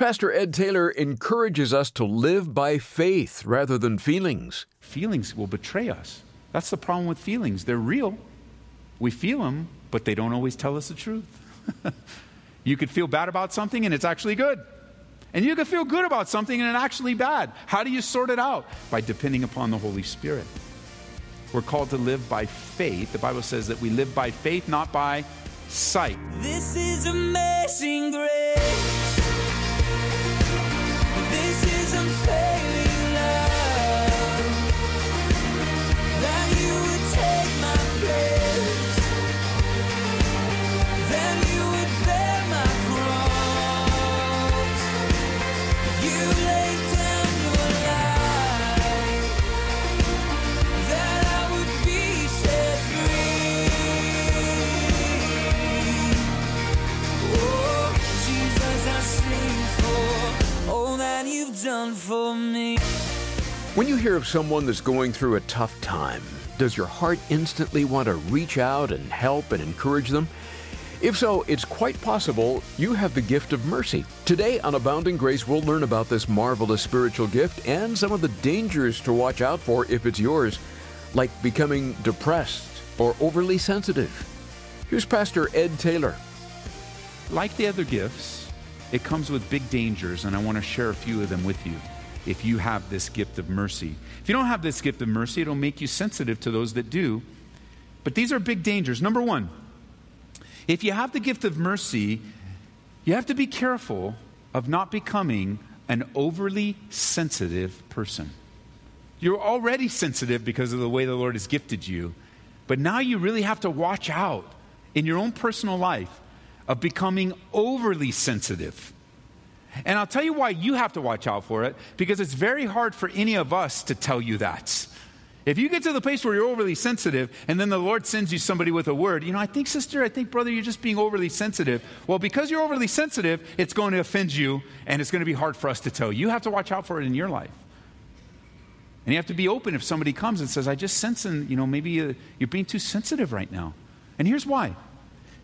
Pastor Ed Taylor encourages us to live by faith rather than feelings. Feelings will betray us. That's the problem with feelings. They're real. We feel them, but they don't always tell us the truth. you could feel bad about something and it's actually good. And you could feel good about something and it's actually bad. How do you sort it out? By depending upon the Holy Spirit. We're called to live by faith. The Bible says that we live by faith, not by sight. This is amazing grace. When you hear of someone that's going through a tough time, does your heart instantly want to reach out and help and encourage them? If so, it's quite possible you have the gift of mercy. Today on Abounding Grace, we'll learn about this marvelous spiritual gift and some of the dangers to watch out for if it's yours, like becoming depressed or overly sensitive. Here's Pastor Ed Taylor. Like the other gifts, it comes with big dangers, and I want to share a few of them with you. If you have this gift of mercy, if you don't have this gift of mercy, it'll make you sensitive to those that do. But these are big dangers. Number one, if you have the gift of mercy, you have to be careful of not becoming an overly sensitive person. You're already sensitive because of the way the Lord has gifted you, but now you really have to watch out in your own personal life of becoming overly sensitive. And I'll tell you why you have to watch out for it, because it's very hard for any of us to tell you that. If you get to the place where you're overly sensitive and then the Lord sends you somebody with a word, you know, I think, sister, I think, brother, you're just being overly sensitive. Well, because you're overly sensitive, it's going to offend you and it's going to be hard for us to tell. You have to watch out for it in your life. And you have to be open if somebody comes and says, I just sense, and, you know, maybe uh, you're being too sensitive right now. And here's why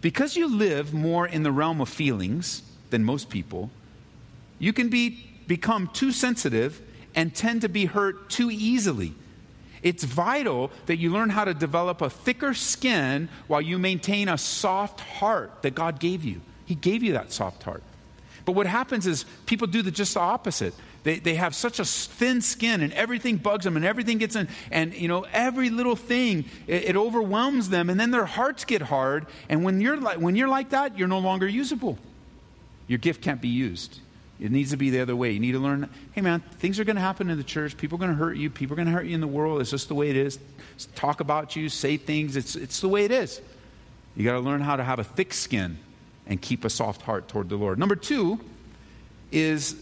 because you live more in the realm of feelings than most people, you can be, become too sensitive and tend to be hurt too easily. It's vital that you learn how to develop a thicker skin while you maintain a soft heart that God gave you. He gave you that soft heart. But what happens is people do the just the opposite. They, they have such a thin skin and everything bugs them and everything gets in, and you know, every little thing, it, it overwhelms them, and then their hearts get hard. And when you're, like, when you're like that, you're no longer usable. Your gift can't be used. It needs to be the other way. You need to learn hey, man, things are going to happen in the church. People are going to hurt you. People are going to hurt you in the world. It's just the way it is. Talk about you, say things. It's, it's the way it is. You got to learn how to have a thick skin and keep a soft heart toward the Lord. Number two is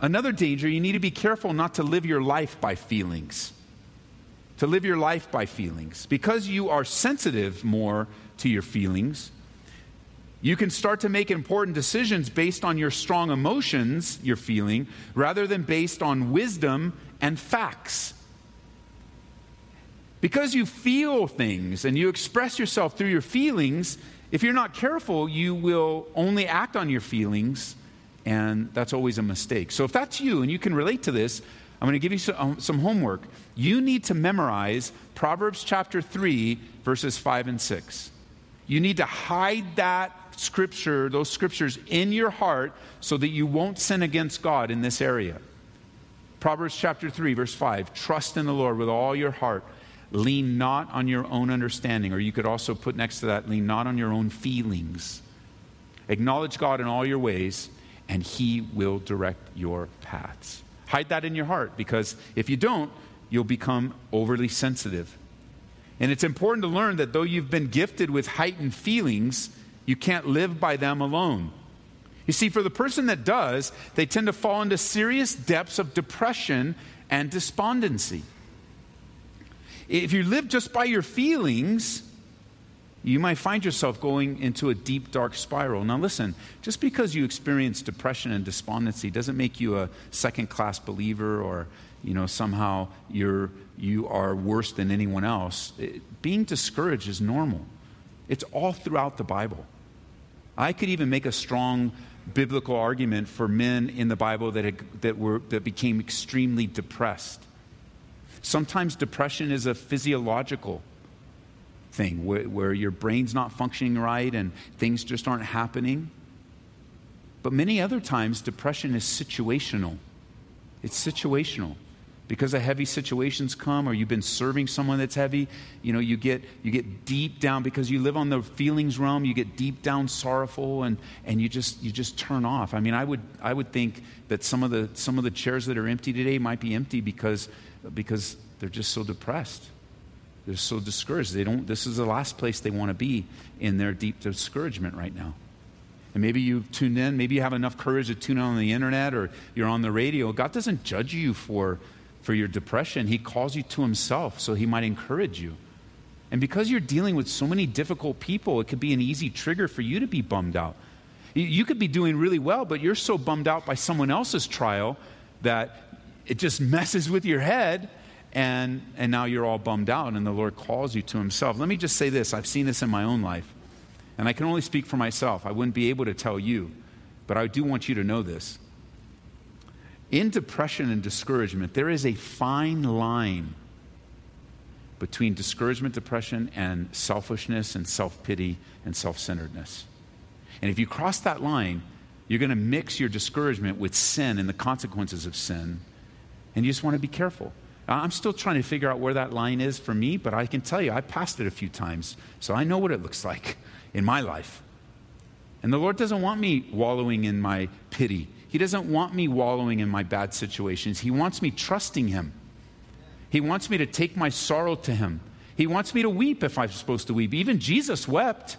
another danger. You need to be careful not to live your life by feelings. To live your life by feelings. Because you are sensitive more to your feelings, you can start to make important decisions based on your strong emotions you're feeling rather than based on wisdom and facts. Because you feel things and you express yourself through your feelings, if you're not careful, you will only act on your feelings, and that's always a mistake. So if that's you and you can relate to this, I'm going to give you some, um, some homework. You need to memorize Proverbs chapter 3, verses 5 and 6. You need to hide that scripture, those scriptures in your heart so that you won't sin against God in this area. Proverbs chapter 3, verse 5 Trust in the Lord with all your heart. Lean not on your own understanding. Or you could also put next to that, lean not on your own feelings. Acknowledge God in all your ways, and He will direct your paths. Hide that in your heart because if you don't, you'll become overly sensitive. And it's important to learn that though you've been gifted with heightened feelings, you can't live by them alone. You see, for the person that does, they tend to fall into serious depths of depression and despondency. If you live just by your feelings, you might find yourself going into a deep, dark spiral. Now, listen, just because you experience depression and despondency doesn't make you a second class believer or, you know, somehow you're, you are worse than anyone else. It, being discouraged is normal, it's all throughout the Bible. I could even make a strong biblical argument for men in the Bible that, had, that, were, that became extremely depressed. Sometimes depression is a physiological thing where, where your brain's not functioning right and things just aren't happening. But many other times, depression is situational. It's situational. Because of heavy situations come, or you've been serving someone that's heavy, you know, you get, you get deep down because you live on the feelings realm, you get deep down sorrowful and, and you, just, you just turn off. I mean, I would, I would think that some of, the, some of the chairs that are empty today might be empty because, because they're just so depressed. They're so discouraged. They don't, this is the last place they want to be in their deep discouragement right now. And maybe you tune in, maybe you have enough courage to tune on the internet or you're on the radio. God doesn't judge you for, for your depression, He calls you to Himself so He might encourage you. And because you're dealing with so many difficult people, it could be an easy trigger for you to be bummed out. You could be doing really well, but you're so bummed out by someone else's trial that it just messes with your head and, and now you're all bummed out, and the Lord calls you to Himself. Let me just say this I've seen this in my own life, and I can only speak for myself. I wouldn't be able to tell you, but I do want you to know this. In depression and discouragement, there is a fine line between discouragement, depression, and selfishness and self pity and self centeredness. And if you cross that line, you're going to mix your discouragement with sin and the consequences of sin. And you just want to be careful. I'm still trying to figure out where that line is for me, but I can tell you, I passed it a few times, so I know what it looks like in my life. And the Lord doesn't want me wallowing in my pity. He doesn't want me wallowing in my bad situations. He wants me trusting Him. He wants me to take my sorrow to Him. He wants me to weep if I'm supposed to weep. Even Jesus wept.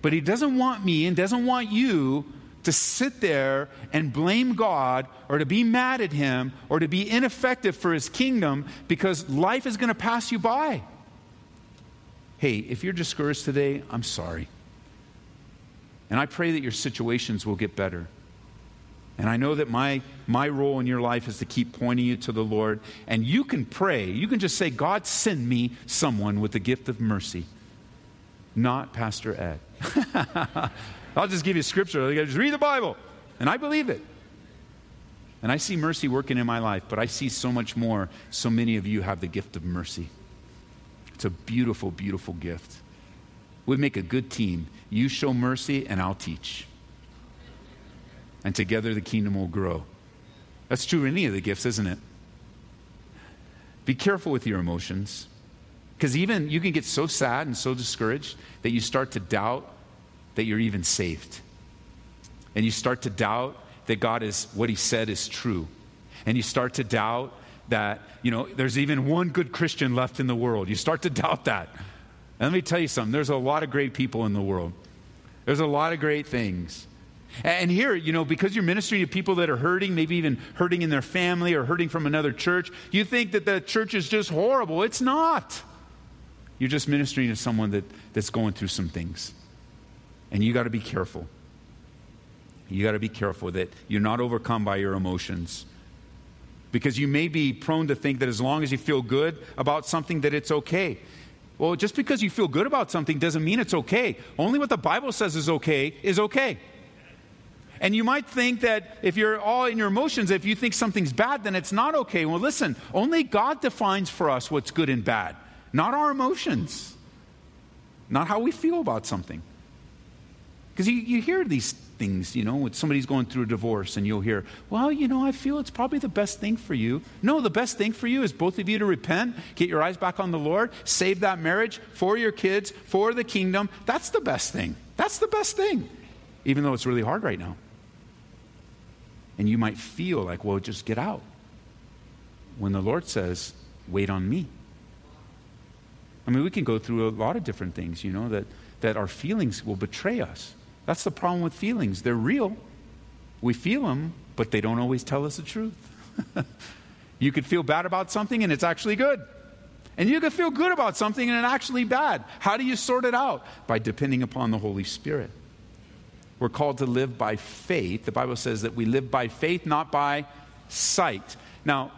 But He doesn't want me and doesn't want you to sit there and blame God or to be mad at Him or to be ineffective for His kingdom because life is going to pass you by. Hey, if you're discouraged today, I'm sorry. And I pray that your situations will get better. And I know that my, my role in your life is to keep pointing you to the Lord. And you can pray. You can just say, God, send me someone with the gift of mercy, not Pastor Ed. I'll just give you scripture. Just read the Bible. And I believe it. And I see mercy working in my life, but I see so much more. So many of you have the gift of mercy. It's a beautiful, beautiful gift. We make a good team. You show mercy, and I'll teach. And together the kingdom will grow. That's true in any of the gifts, isn't it? Be careful with your emotions. Because even you can get so sad and so discouraged that you start to doubt that you're even saved. And you start to doubt that God is what he said is true. And you start to doubt that, you know, there's even one good Christian left in the world. You start to doubt that. And let me tell you something there's a lot of great people in the world, there's a lot of great things. And here, you know, because you're ministering to people that are hurting, maybe even hurting in their family or hurting from another church, you think that the church is just horrible. It's not. You're just ministering to someone that, that's going through some things. And you got to be careful. You got to be careful that you're not overcome by your emotions. Because you may be prone to think that as long as you feel good about something, that it's okay. Well, just because you feel good about something doesn't mean it's okay. Only what the Bible says is okay is okay. And you might think that if you're all in your emotions, if you think something's bad, then it's not okay. Well, listen, only God defines for us what's good and bad, not our emotions, not how we feel about something. Because you, you hear these things, you know, when somebody's going through a divorce and you'll hear, well, you know, I feel it's probably the best thing for you. No, the best thing for you is both of you to repent, get your eyes back on the Lord, save that marriage for your kids, for the kingdom. That's the best thing. That's the best thing, even though it's really hard right now. And you might feel like, well, just get out. When the Lord says, wait on me. I mean, we can go through a lot of different things, you know, that, that our feelings will betray us. That's the problem with feelings. They're real. We feel them, but they don't always tell us the truth. you could feel bad about something and it's actually good. And you could feel good about something and it's actually bad. How do you sort it out? By depending upon the Holy Spirit. We're called to live by faith. The Bible says that we live by faith, not by sight. Now,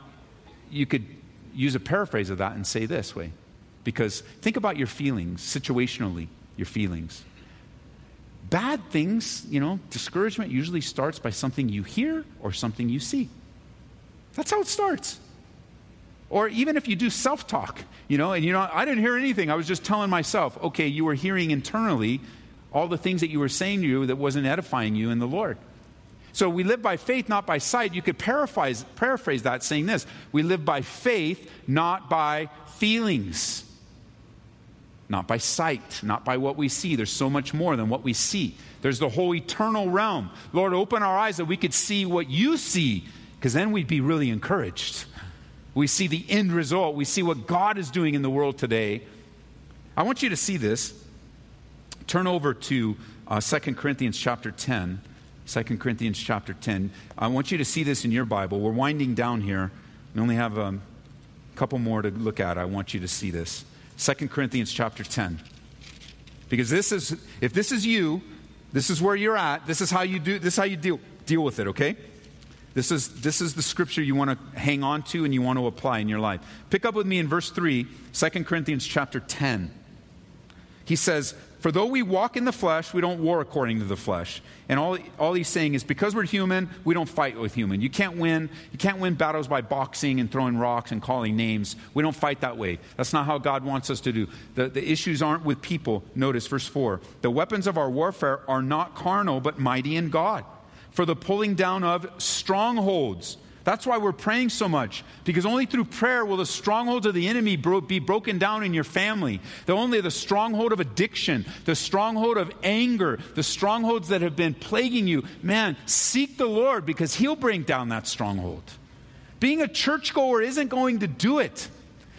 you could use a paraphrase of that and say this way because think about your feelings situationally, your feelings bad things, you know, discouragement usually starts by something you hear or something you see. That's how it starts. Or even if you do self talk, you know, and you know, I didn't hear anything. I was just telling myself, okay, you were hearing internally all the things that you were saying to you that wasn't edifying you in the Lord. So we live by faith, not by sight. You could paraphrase, paraphrase that saying this We live by faith, not by feelings, not by sight, not by what we see. There's so much more than what we see. There's the whole eternal realm. Lord, open our eyes that we could see what you see, because then we'd be really encouraged. We see the end result, we see what God is doing in the world today. I want you to see this. Turn over to uh, 2 Corinthians chapter 10. 2 Corinthians chapter 10. I want you to see this in your Bible. We're winding down here. We only have a couple more to look at. I want you to see this. 2 Corinthians chapter 10. Because this is, if this is you, this is where you're at, this is how you do, this is how you deal, deal with it, okay? This is, this is the scripture you want to hang on to and you want to apply in your life. Pick up with me in verse 3, 2 Corinthians chapter 10. He says, For though we walk in the flesh, we don't war according to the flesh. And all, all he's saying is because we're human, we don't fight with human. You can't win. You can't win battles by boxing and throwing rocks and calling names. We don't fight that way. That's not how God wants us to do. The, the issues aren't with people. Notice verse 4. The weapons of our warfare are not carnal, but mighty in God. For the pulling down of strongholds that's why we're praying so much, because only through prayer will the strongholds of the enemy bro- be broken down in your family. The only the stronghold of addiction, the stronghold of anger, the strongholds that have been plaguing you. Man, seek the Lord because He'll bring down that stronghold. Being a churchgoer isn't going to do it.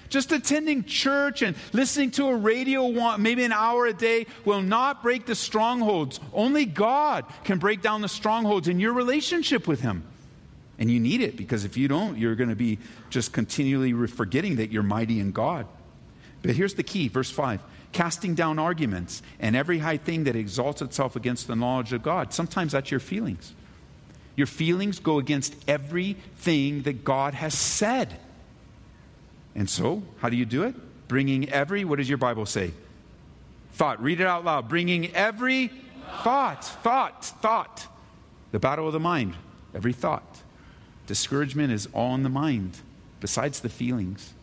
Just attending church and listening to a radio maybe an hour a day will not break the strongholds. Only God can break down the strongholds in your relationship with Him. And you need it because if you don't, you're going to be just continually forgetting that you're mighty in God. But here's the key verse 5 casting down arguments and every high thing that exalts itself against the knowledge of God. Sometimes that's your feelings. Your feelings go against everything that God has said. And so, how do you do it? Bringing every, what does your Bible say? Thought. Read it out loud. Bringing every thought, thought, thought. The battle of the mind. Every thought Discouragement is all in the mind, besides the feelings.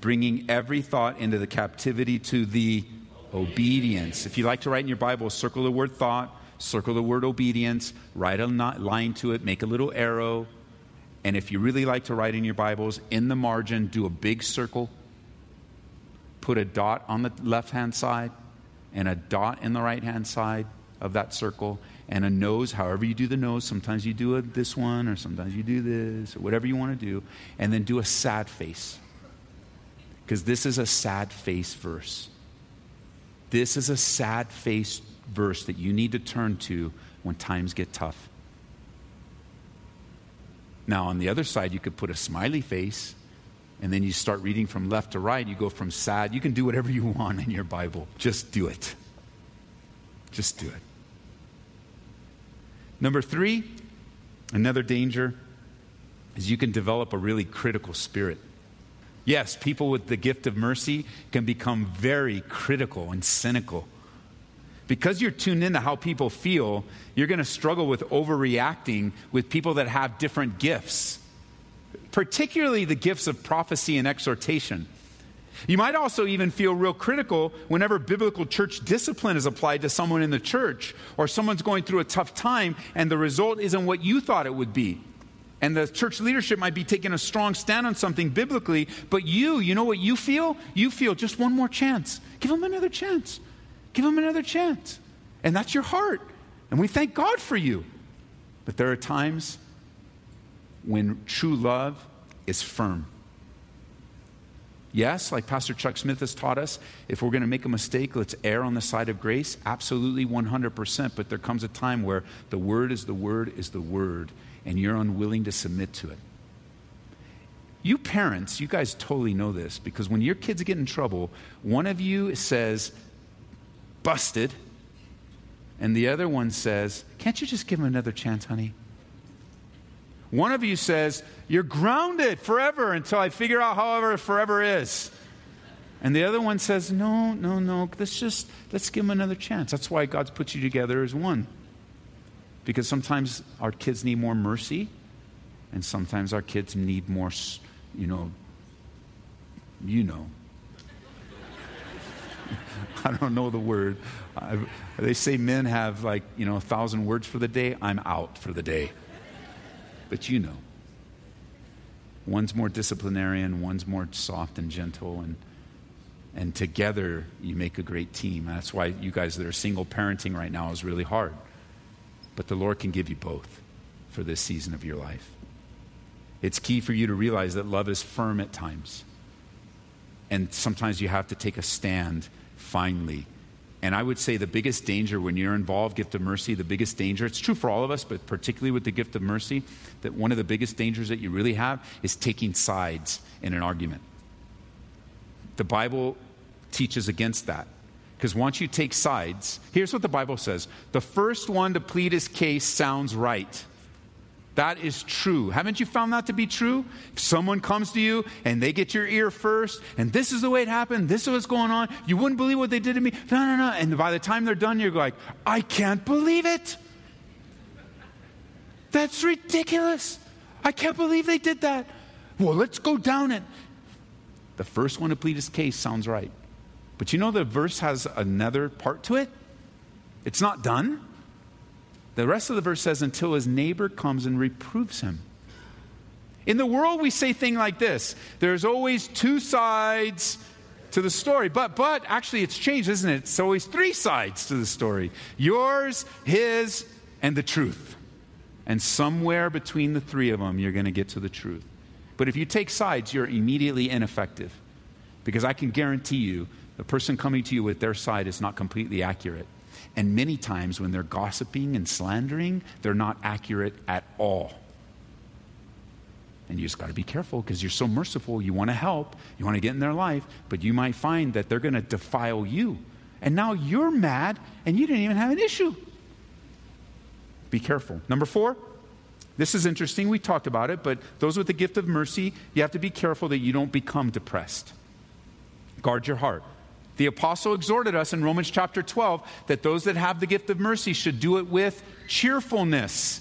Bringing every thought into the captivity to the obedience. If you like to write in your Bible, circle the word thought, circle the word obedience, write a line to it, make a little arrow. And if you really like to write in your Bibles, in the margin, do a big circle, put a dot on the left hand side and a dot in the right hand side of that circle, and a nose, however you do the nose. Sometimes you do a, this one, or sometimes you do this, or whatever you want to do. And then do a sad face. Because this is a sad face verse. This is a sad face verse that you need to turn to when times get tough. Now, on the other side, you could put a smiley face, and then you start reading from left to right. You go from sad. You can do whatever you want in your Bible. Just do it. Just do it. Number three, another danger is you can develop a really critical spirit. Yes, people with the gift of mercy can become very critical and cynical. Because you're tuned into how people feel, you're going to struggle with overreacting with people that have different gifts, particularly the gifts of prophecy and exhortation. You might also even feel real critical whenever biblical church discipline is applied to someone in the church, or someone's going through a tough time and the result isn't what you thought it would be. And the church leadership might be taking a strong stand on something biblically, but you, you know what you feel? You feel just one more chance. Give them another chance. Give them another chance. And that's your heart. And we thank God for you. But there are times when true love is firm Yes, like Pastor Chuck Smith has taught us, if we're going to make a mistake, let's err on the side of grace. Absolutely 100%. But there comes a time where the word is the word is the word, and you're unwilling to submit to it. You parents, you guys totally know this because when your kids get in trouble, one of you says, busted, and the other one says, can't you just give him another chance, honey? One of you says, You're grounded forever until I figure out however forever is. And the other one says, no, no, no, let's just, let's give him another chance. That's why God's put you together as one. Because sometimes our kids need more mercy, and sometimes our kids need more, you know, you know. I don't know the word. I, they say men have like, you know, a thousand words for the day. I'm out for the day. But you know. One's more disciplinarian, one's more soft and gentle, and, and together you make a great team. That's why you guys that are single parenting right now is really hard. But the Lord can give you both for this season of your life. It's key for you to realize that love is firm at times. And sometimes you have to take a stand finally. And I would say the biggest danger when you're involved, gift of mercy, the biggest danger, it's true for all of us, but particularly with the gift of mercy, that one of the biggest dangers that you really have is taking sides in an argument. The Bible teaches against that. Because once you take sides, here's what the Bible says the first one to plead his case sounds right. That is true. Haven't you found that to be true? If someone comes to you and they get your ear first, and this is the way it happened, this is what's going on, you wouldn't believe what they did to me. No, no, no. And by the time they're done, you're like, I can't believe it. That's ridiculous. I can't believe they did that. Well, let's go down it. The first one to plead his case sounds right. But you know the verse has another part to it? It's not done. The rest of the verse says, until his neighbor comes and reproves him. In the world, we say things like this there's always two sides to the story. But, but actually, it's changed, isn't it? It's always three sides to the story yours, his, and the truth. And somewhere between the three of them, you're going to get to the truth. But if you take sides, you're immediately ineffective. Because I can guarantee you, the person coming to you with their side is not completely accurate. And many times when they're gossiping and slandering, they're not accurate at all. And you just got to be careful because you're so merciful. You want to help, you want to get in their life, but you might find that they're going to defile you. And now you're mad and you didn't even have an issue. Be careful. Number four, this is interesting. We talked about it, but those with the gift of mercy, you have to be careful that you don't become depressed. Guard your heart. The apostle exhorted us in Romans chapter 12 that those that have the gift of mercy should do it with cheerfulness.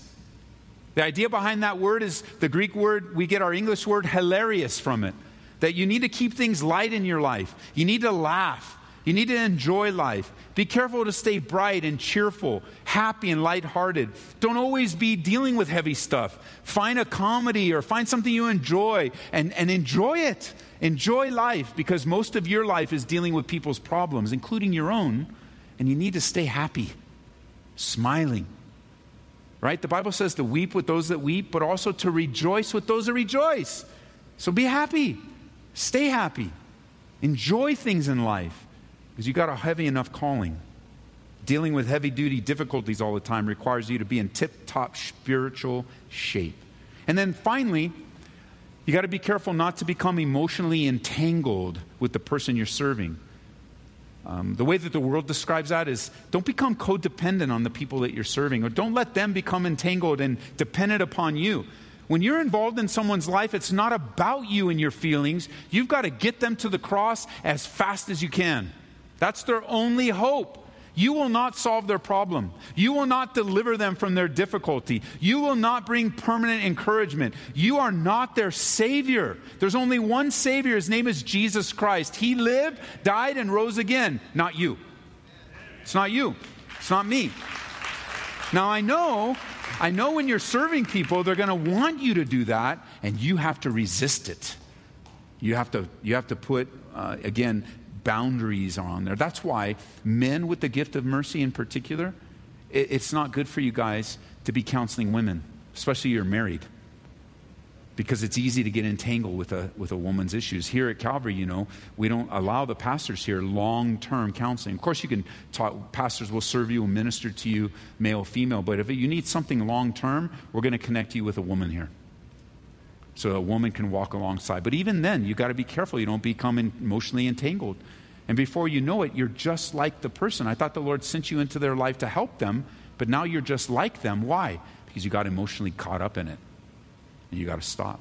The idea behind that word is the Greek word, we get our English word hilarious from it. That you need to keep things light in your life. You need to laugh. You need to enjoy life. Be careful to stay bright and cheerful, happy and lighthearted. Don't always be dealing with heavy stuff. Find a comedy or find something you enjoy and, and enjoy it. Enjoy life because most of your life is dealing with people's problems, including your own, and you need to stay happy, smiling. Right? The Bible says to weep with those that weep, but also to rejoice with those that rejoice. So be happy, stay happy, enjoy things in life because you got a heavy enough calling. Dealing with heavy duty difficulties all the time requires you to be in tip top spiritual shape. And then finally, you got to be careful not to become emotionally entangled with the person you're serving. Um, the way that the world describes that is don't become codependent on the people that you're serving, or don't let them become entangled and dependent upon you. When you're involved in someone's life, it's not about you and your feelings. You've got to get them to the cross as fast as you can. That's their only hope. You will not solve their problem. You will not deliver them from their difficulty. You will not bring permanent encouragement. You are not their Savior. There's only one Savior. His name is Jesus Christ. He lived, died, and rose again. Not you. It's not you. It's not me. Now, I know, I know when you're serving people, they're going to want you to do that, and you have to resist it. You have to, you have to put, uh, again, boundaries are on there. That's why men with the gift of mercy in particular, it, it's not good for you guys to be counseling women, especially you're married. Because it's easy to get entangled with a, with a woman's issues. Here at Calvary, you know, we don't allow the pastors here long term counseling. Of course, you can talk, pastors will serve you and minister to you, male, female, but if you need something long term, we're going to connect you with a woman here so a woman can walk alongside. But even then, you got to be careful you don't become emotionally entangled. And before you know it, you're just like the person. I thought the Lord sent you into their life to help them, but now you're just like them. Why? Because you got emotionally caught up in it. And you got to stop.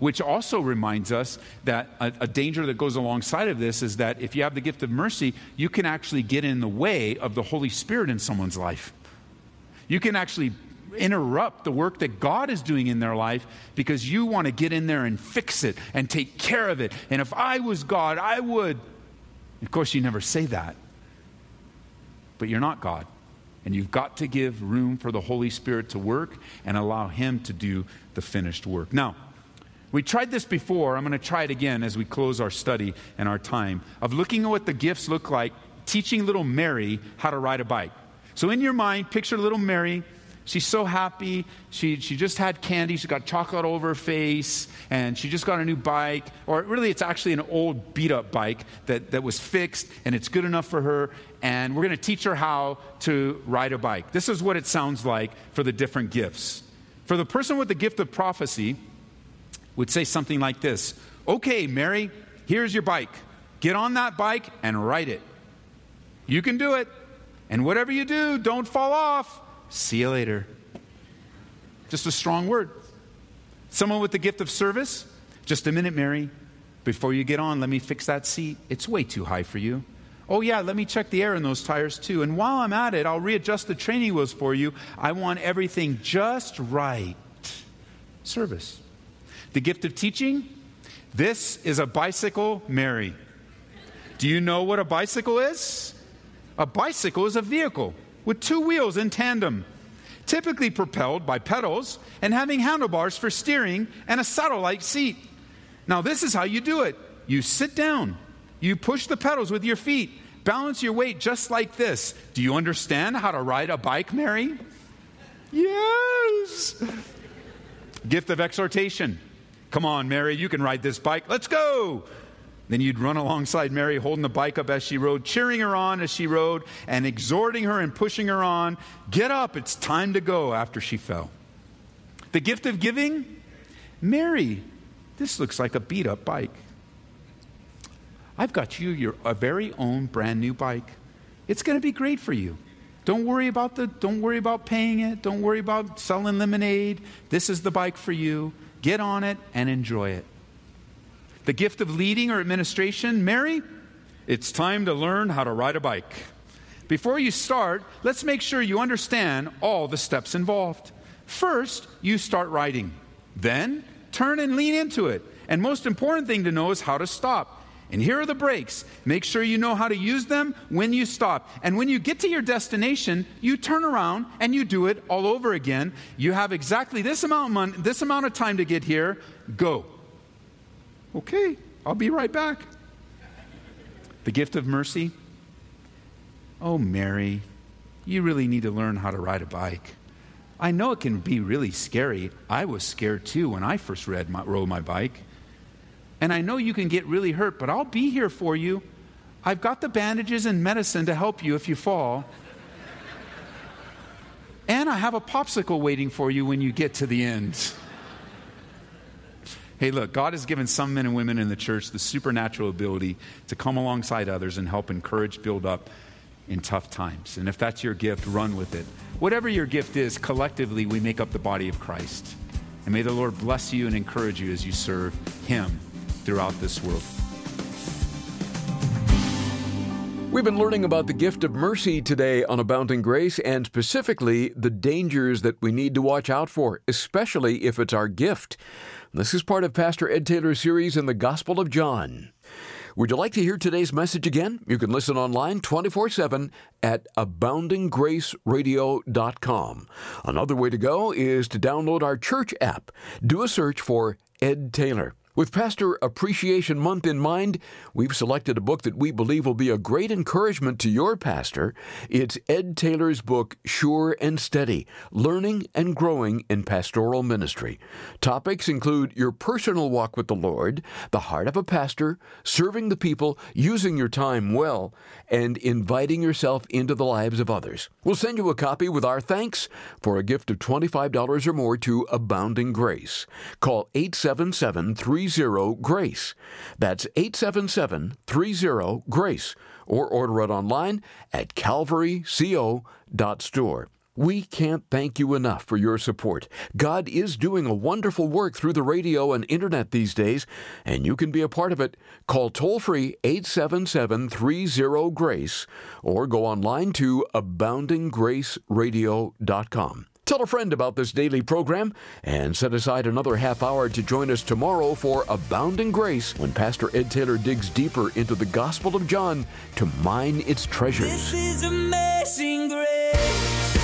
which also reminds us that a, a, danger that goes alongside of this is that if you have the gift of mercy, you can actually get in the way of the Holy Spirit in someone's life. You can actually interrupt the work that God is doing in their life because you want to get in there and fix it and take care of it. And if I was God, I would. Of course, you never say that. But you're not God. And you've got to give room for the Holy Spirit to work and allow Him to do the finished work. Now, we tried this before. I'm going to try it again as we close our study and our time of looking at what the gifts look like, teaching little Mary how to ride a bike. So, in your mind, picture little Mary She's so happy. She, she just had candy. She got chocolate over her face. And she just got a new bike. Or really, it's actually an old beat up bike that, that was fixed and it's good enough for her. And we're going to teach her how to ride a bike. This is what it sounds like for the different gifts. For the person with the gift of prophecy, would say something like this Okay, Mary, here's your bike. Get on that bike and ride it. You can do it. And whatever you do, don't fall off. See you later. Just a strong word. Someone with the gift of service, just a minute, Mary. Before you get on, let me fix that seat. It's way too high for you. Oh, yeah, let me check the air in those tires too. And while I'm at it, I'll readjust the training wheels for you. I want everything just right. Service. The gift of teaching, this is a bicycle, Mary. Do you know what a bicycle is? A bicycle is a vehicle with two wheels in tandem, typically propelled by pedals and having handlebars for steering and a satellite seat. Now, this is how you do it you sit down, you push the pedals with your feet, balance your weight just like this. Do you understand how to ride a bike, Mary? Yes. Gift of exhortation. Come on, Mary, you can ride this bike. Let's go. Then you'd run alongside Mary, holding the bike up as she rode, cheering her on as she rode, and exhorting her and pushing her on. Get up, it's time to go after she fell. The gift of giving? Mary, this looks like a beat up bike. I've got you your a very own brand new bike. It's going to be great for you. Don't worry about the don't worry about paying it. Don't worry about selling lemonade. This is the bike for you. Get on it and enjoy it. The gift of leading or administration, Mary, it's time to learn how to ride a bike. Before you start, let's make sure you understand all the steps involved. First, you start riding. Then, turn and lean into it. And most important thing to know is how to stop. And here are the brakes. Make sure you know how to use them when you stop. And when you get to your destination, you turn around and you do it all over again. You have exactly this amount, this amount of time to get here. Go. Okay, I'll be right back. The gift of mercy. Oh, Mary, you really need to learn how to ride a bike. I know it can be really scary. I was scared too when I first read my, rode my bike. And I know you can get really hurt, but I'll be here for you. I've got the bandages and medicine to help you if you fall. and I have a popsicle waiting for you when you get to the end. Hey, look, God has given some men and women in the church the supernatural ability to come alongside others and help encourage, build up in tough times. And if that's your gift, run with it. Whatever your gift is, collectively, we make up the body of Christ. And may the Lord bless you and encourage you as you serve Him throughout this world. We've been learning about the gift of mercy today on Abounding Grace and specifically the dangers that we need to watch out for, especially if it's our gift. This is part of Pastor Ed Taylor's series in the Gospel of John. Would you like to hear today's message again? You can listen online 24 7 at aboundinggraceradio.com. Another way to go is to download our church app. Do a search for Ed Taylor. With Pastor Appreciation Month in mind, we've selected a book that we believe will be a great encouragement to your pastor. It's Ed Taylor's book, Sure and Steady Learning and Growing in Pastoral Ministry. Topics include your personal walk with the Lord, the heart of a pastor, serving the people, using your time well, and inviting yourself into the lives of others. We'll send you a copy with our thanks for a gift of $25 or more to Abounding Grace. Call 877 30 GRACE. That's 877 30 GRACE. Or order it online at calvaryco.store. We can't thank you enough for your support. God is doing a wonderful work through the radio and internet these days, and you can be a part of it. Call toll free 877 30 GRACE or go online to aboundinggraceradio.com. Tell a friend about this daily program and set aside another half hour to join us tomorrow for Abounding Grace when Pastor Ed Taylor digs deeper into the Gospel of John to mine its treasures. This is amazing grace.